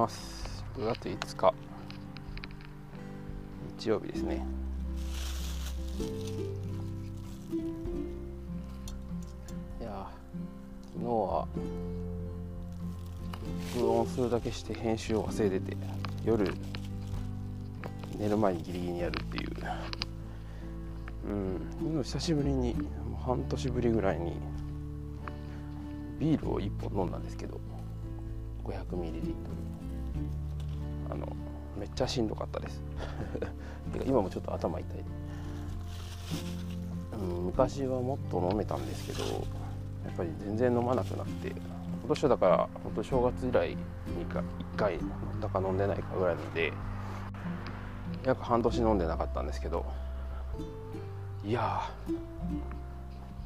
ます。9月5日。日曜日ですね。いや昨日は録音するだけして編集を忘れてて夜寝る前にギリギリやるっていう。うん。久しぶりにもう半年ぶりぐらいにビールを1本飲んだんですけど 500ml あのめっちゃしんどかったです。今もちょっと頭痛い、うん、昔はもっと飲めたんですけどやっぱり全然飲まなくなって今年はだから本当正月以来に1回飲んだか飲んでないかぐらいなので約半年飲んでなかったんですけどいや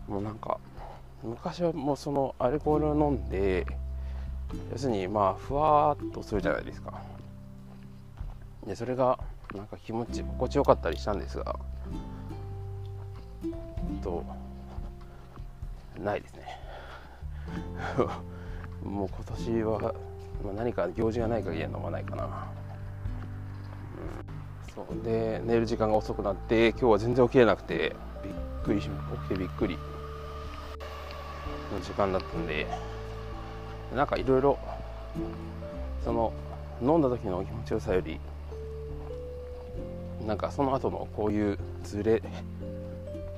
もうなんか昔はもうそのアルコールを飲んで要するにまあふわっとするじゃないですか。でそれがなんか気持ち心地よかったりしたんですがとないですね。もう今年は、まあ、何か行事がない限りは飲まないかな、うん、そう。で寝る時間が遅くなって今日は全然起きれなくてびっくりし起きてびっくりの時間だったんでなんかいろいろその飲んだ時の気持ちよさよりなんかその後のこういうズレ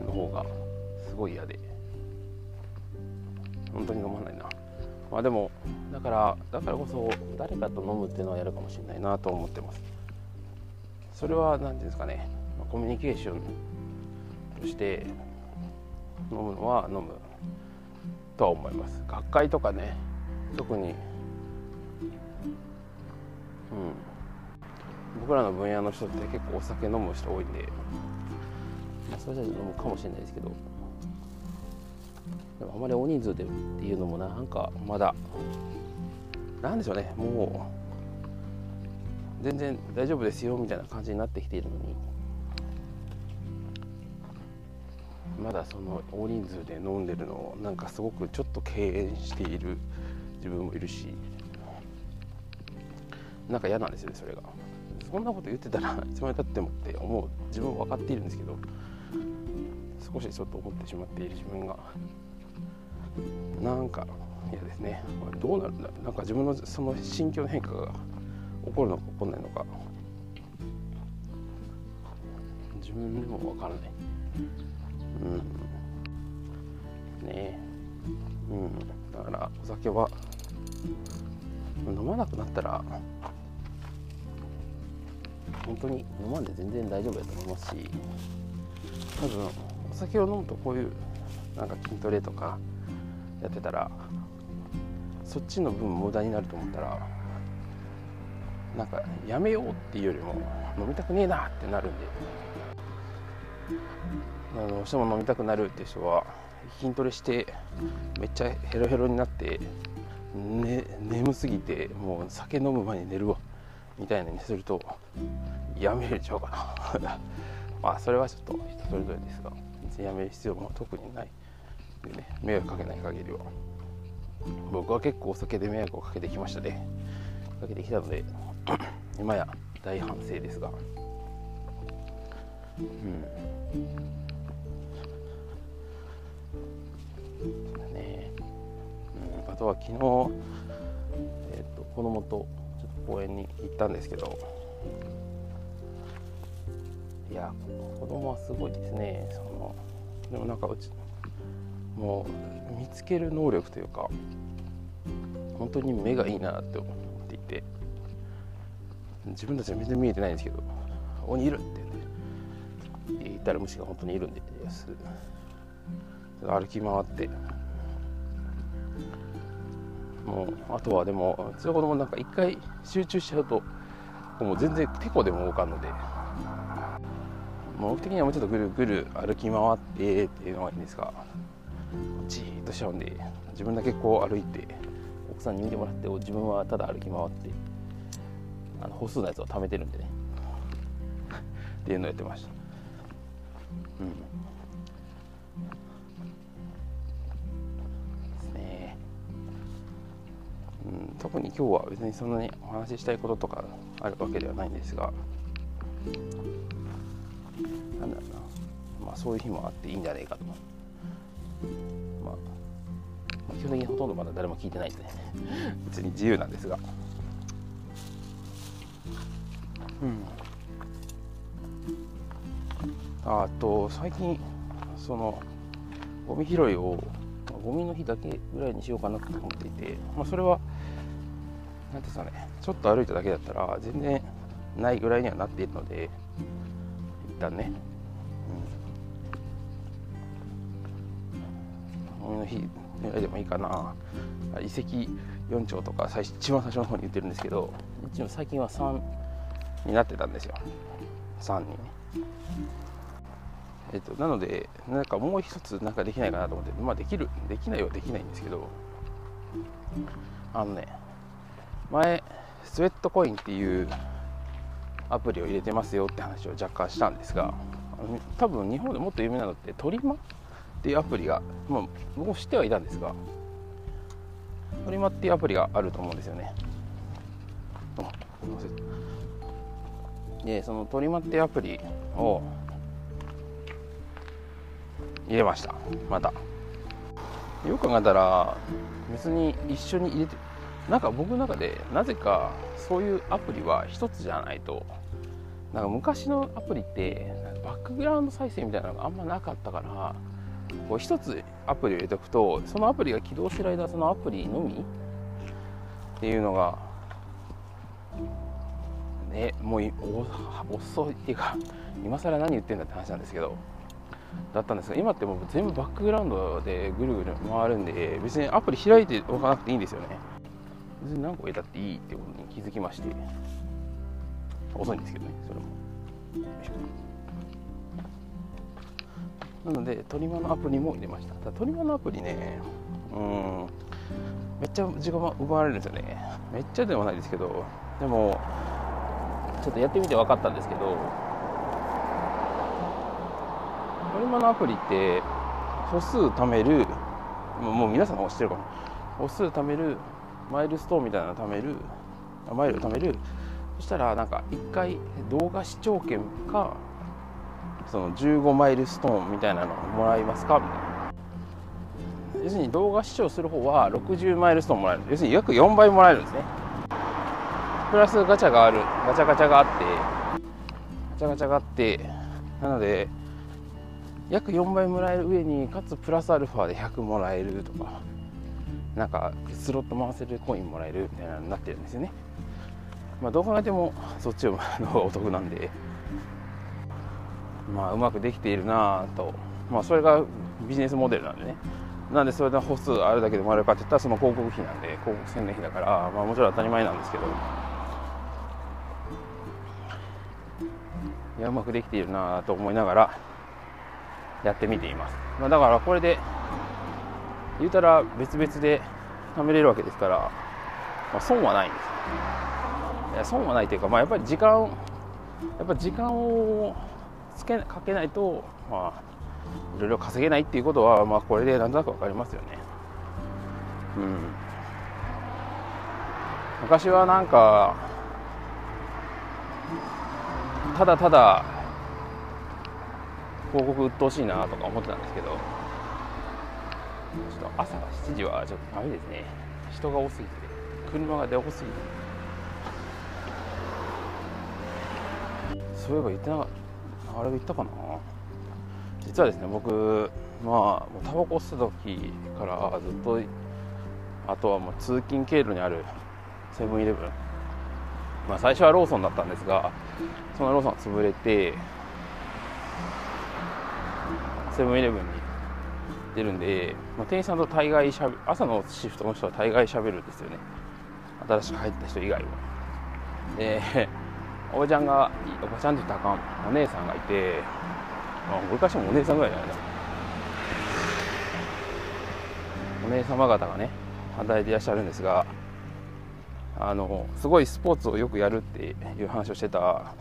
の方がすごい嫌で。本当に飲まないな。まあでもだからだからこそ誰かと飲むっていうのはやるかもしれないなと思ってます。それは何て言うんですかね。コミュニケーションとして飲むのは飲むとは思います。学会とかね特に。うん。僕らの分野の人って結構お酒飲む人多いんで、まあ、それじゃ飲むかもしれないですけどでもあまり大人数でっていうのもなんかまだなんでしょうねもう全然大丈夫ですよみたいな感じになってきているのにまだその大人数で飲んでるのをなんかすごくちょっと敬遠している自分もいるしなんか嫌なんですよねそれが。そんなこと言ってたら いつまでたってもって思う自分は分かっているんですけど少しちょっと思ってしまっている自分が。なんか嫌ですね。どうなるんだなんか自分のその心境の変化が起こるのか起こらないのか。自分でも分からない。うん。ねえ。うん。だからお酒は飲まなくなったら本当に飲まんで全然大丈夫だと思いますし多分お酒を飲むとこういうなんか筋トレとかやってたらそっちの分無駄になると思ったらなんかやめようっていうよりも飲みたくねえなってなるんでどうしても飲みたくなるっていう人は筋トレしてめっちゃヘロヘロになって、ね、眠すぎてもう酒飲む前に寝るわ。みたいなにするとやめれちゃうかな。まあそれはちょっと人それぞれですが別にやめる必要も特にない。でね迷惑かけない限りは。僕は結構お酒で迷惑をかけてきましたね。かけてきたので 今や大反省ですが。うん。ねうん、あとは昨日、えーと、子供と公園に行ったんですけどいや子供はすごいですねそのでもなんかうちもう見つける能力というか本当に目がいいなって思っていて自分たちは全然見えてないんですけど「鬼いる!」って言ったら虫が本当にいるんです歩き回ってもうあとはでもうちの子供なんか一回集中しちゃうともう全然てこでも動かんので。目的にはもうちょっとぐるぐる歩き回ってっていうのがいいんですがじーっとしちゃうんで自分だけこう歩いて奥さんに見てもらって自分はただ歩き回ってあの歩数のやつを貯めてるんでね。っていうのをやってました。うん。特に今日は別にそんなにお話ししたいこととかあるわけではないんですがなんだろうな。まあそういう日もあっていいんじゃないかと、まあ、基本的にほとんどまだ誰も聞いてないんで 別に自由なんですが。うん。あと最近そのゴミ拾いをゴミの日だけぐらいにしようかなと思っていて、まあ、それは何ですかねちょっと歩いただけだったら全然ないぐらいにはなっているので一旦ね、うん、ゴミの日ぐらいでもいいかな。遺跡4丁とか最一番最初の方に言ってるんですけど一応最近は3になってたんですよ。3にねえっと、なのでなんかもう一つなんかできないかなと思ってまあできるできないはできないんですけどあのね前スウェットコインっていうアプリを入れてますよって話を若干したんですが多分日本でもっと有名なのってトリマっていうアプリが、まあ、僕も知ってはいたんですがトリマっていうアプリがあると思うんですよね。でそのトリマっていうアプリを入れました。また。よく考えたら別に一緒に入れてなんか僕の中でなぜかそういうアプリは一つじゃないとなんか昔のアプリってバックグラウンド再生みたいなのがあんまなかったからこう一つアプリを入れておくとそのアプリが起動してる間そのアプリのみっていうのがねもう遅いっていうか今更何言ってんだって話なんですけどだったんですが今ってもう全部バックグラウンドでぐるぐる回るんで別にアプリ開いておかなくていいんですよね。別に何個入れたっていいってことに気づきまして。遅いんですけどねそれも。なのでトリマのアプリも入れました。ただトリマのアプリねうんめっちゃ時間奪われるんですよね。めっちゃでもないですけどでもちょっとやってみて分かったんですけどトリマのアプリって歩数貯めるもう皆さんも知ってるかも歩数貯めるマイルストーンみたいなの貯めるマイルを貯める？そしたらなんか1回動画視聴券かその15マイルストーンみたいなのもらいますか？みたいな。要するに動画視聴する方は60マイルストーンもらえる。要するに約4倍もらえるんですね。プラスガチャがある。ガチャガチャがあって。ガチャガチャがあって。なので約4倍もらえる上にかつプラスアルファで100もらえるとか。なんかスロット回せるコインもらえるみたいなになってるんですよね。まあどう考えてもそっちの方がお得なんで。まあうまくできているなと。まあそれがビジネスモデルなんでね。なんでそれで歩数あるだけでもらえるかって言ったらその広告費なんで広告宣伝費だからまあもちろん当たり前なんですけど。いやうまくできているなと思いながらやってみています、まあ、だからこれで言うたら別々で貯めれるわけですから、まあ、損はないんですいや損はないというか、まあ、やっぱり時間やっぱ時間をつけかけないと、まあ、いろいろ稼げないっていうことは、まあ、これでなんとなく分かりますよね。うん、昔はなんかただただ広告鬱陶しいなとか思ってたんですけどちょっと朝7時はちょっとダメですね。人が多すぎて。車が出多すぎて。そういえば言ってなかった。あれ言ったかな。実はですね僕まあタバコ吸った時からずっとあとはもう通勤経路にあるセブンイレブン。まあ最初はローソンだったんですがそのローソンが潰れてセブンイレブンに出るんで、まあ、店員さんと大概しゃべ朝のシフトの人は大概しゃべるんですよね。新しく入った人以外は。でおばちゃんがおばちゃんって言ったらあかんお姉さんがいて、まあ、昔もお姉さんぐらいじゃないですかお姉様方がね働いていらっしゃるんですがあのすごいスポーツをよくやるっていう話をしてた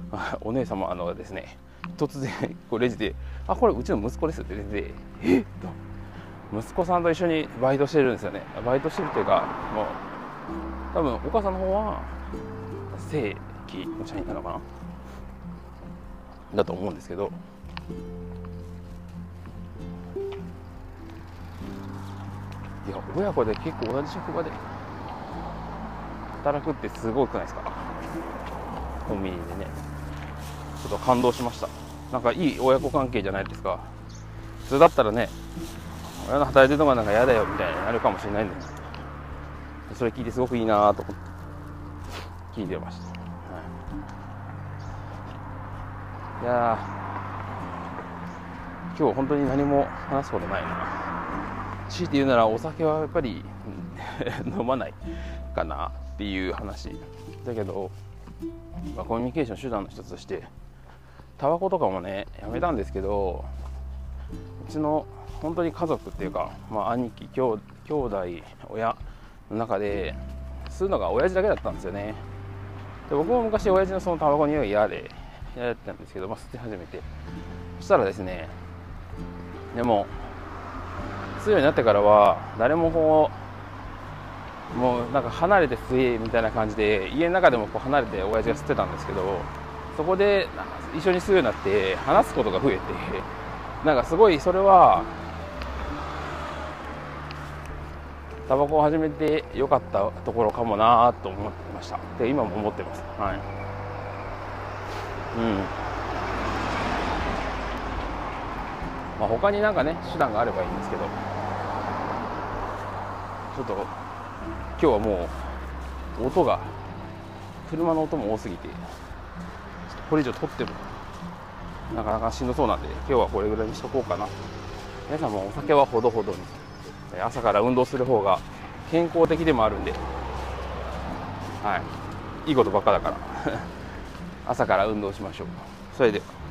お姉様あのですね突然こうレジで「あこれうちの息子です」って出て「えっ?」と。息子さんと一緒にバイトしてるんですよね。バイトしてるというかもう多分お母さんの方は正規の社員なのかな？だと思うんですけど。いや親子で結構同じ職場で働くってすごくないですか？コンビニでね。ちょっと感動しました。なんかいい親子関係じゃないですか。普通だったらね親の働いてるのがなんか嫌だよみたいになるかもしれないんですそれ聞いてすごくいいなと思って。聞いてました、はい、いや今日本当に何も話すことないな。強いて言うならお酒はやっぱり 飲まないかなっていう話。だけど、まあ、コミュニケーション手段の一つとしてタバコとかもねやめたんですけどうちの本当に家族っていうか、まあ、兄貴兄兄弟親の中で吸うのが親父だけだったんですよね。で僕も昔親父のそのタバコ匂い嫌で嫌だったんですけど、まあ、吸って始めて。そしたらですねでも吸うようになってからは誰もこうもうなんか離れて吸えみたいな感じで家の中でもこう離れて親父が吸ってたんですけどそこで一緒に吸うようになって話すことが増えてなんかすごいそれはタバコを始めてよかったところかもなと思ってました。で今も思ってます。はい。うん。まあ他になんかね手段があればいいんですけど。ちょっと今日はもう音が車の音も多すぎてこれ以上撮ってもなかなかしんどそうなんで今日はこれぐらいにしとこうかな。皆さんもお酒はほどほどに朝から運動する方が健康的でもあるんではい。いいことばっかだから 朝から運動しましょう。それでは。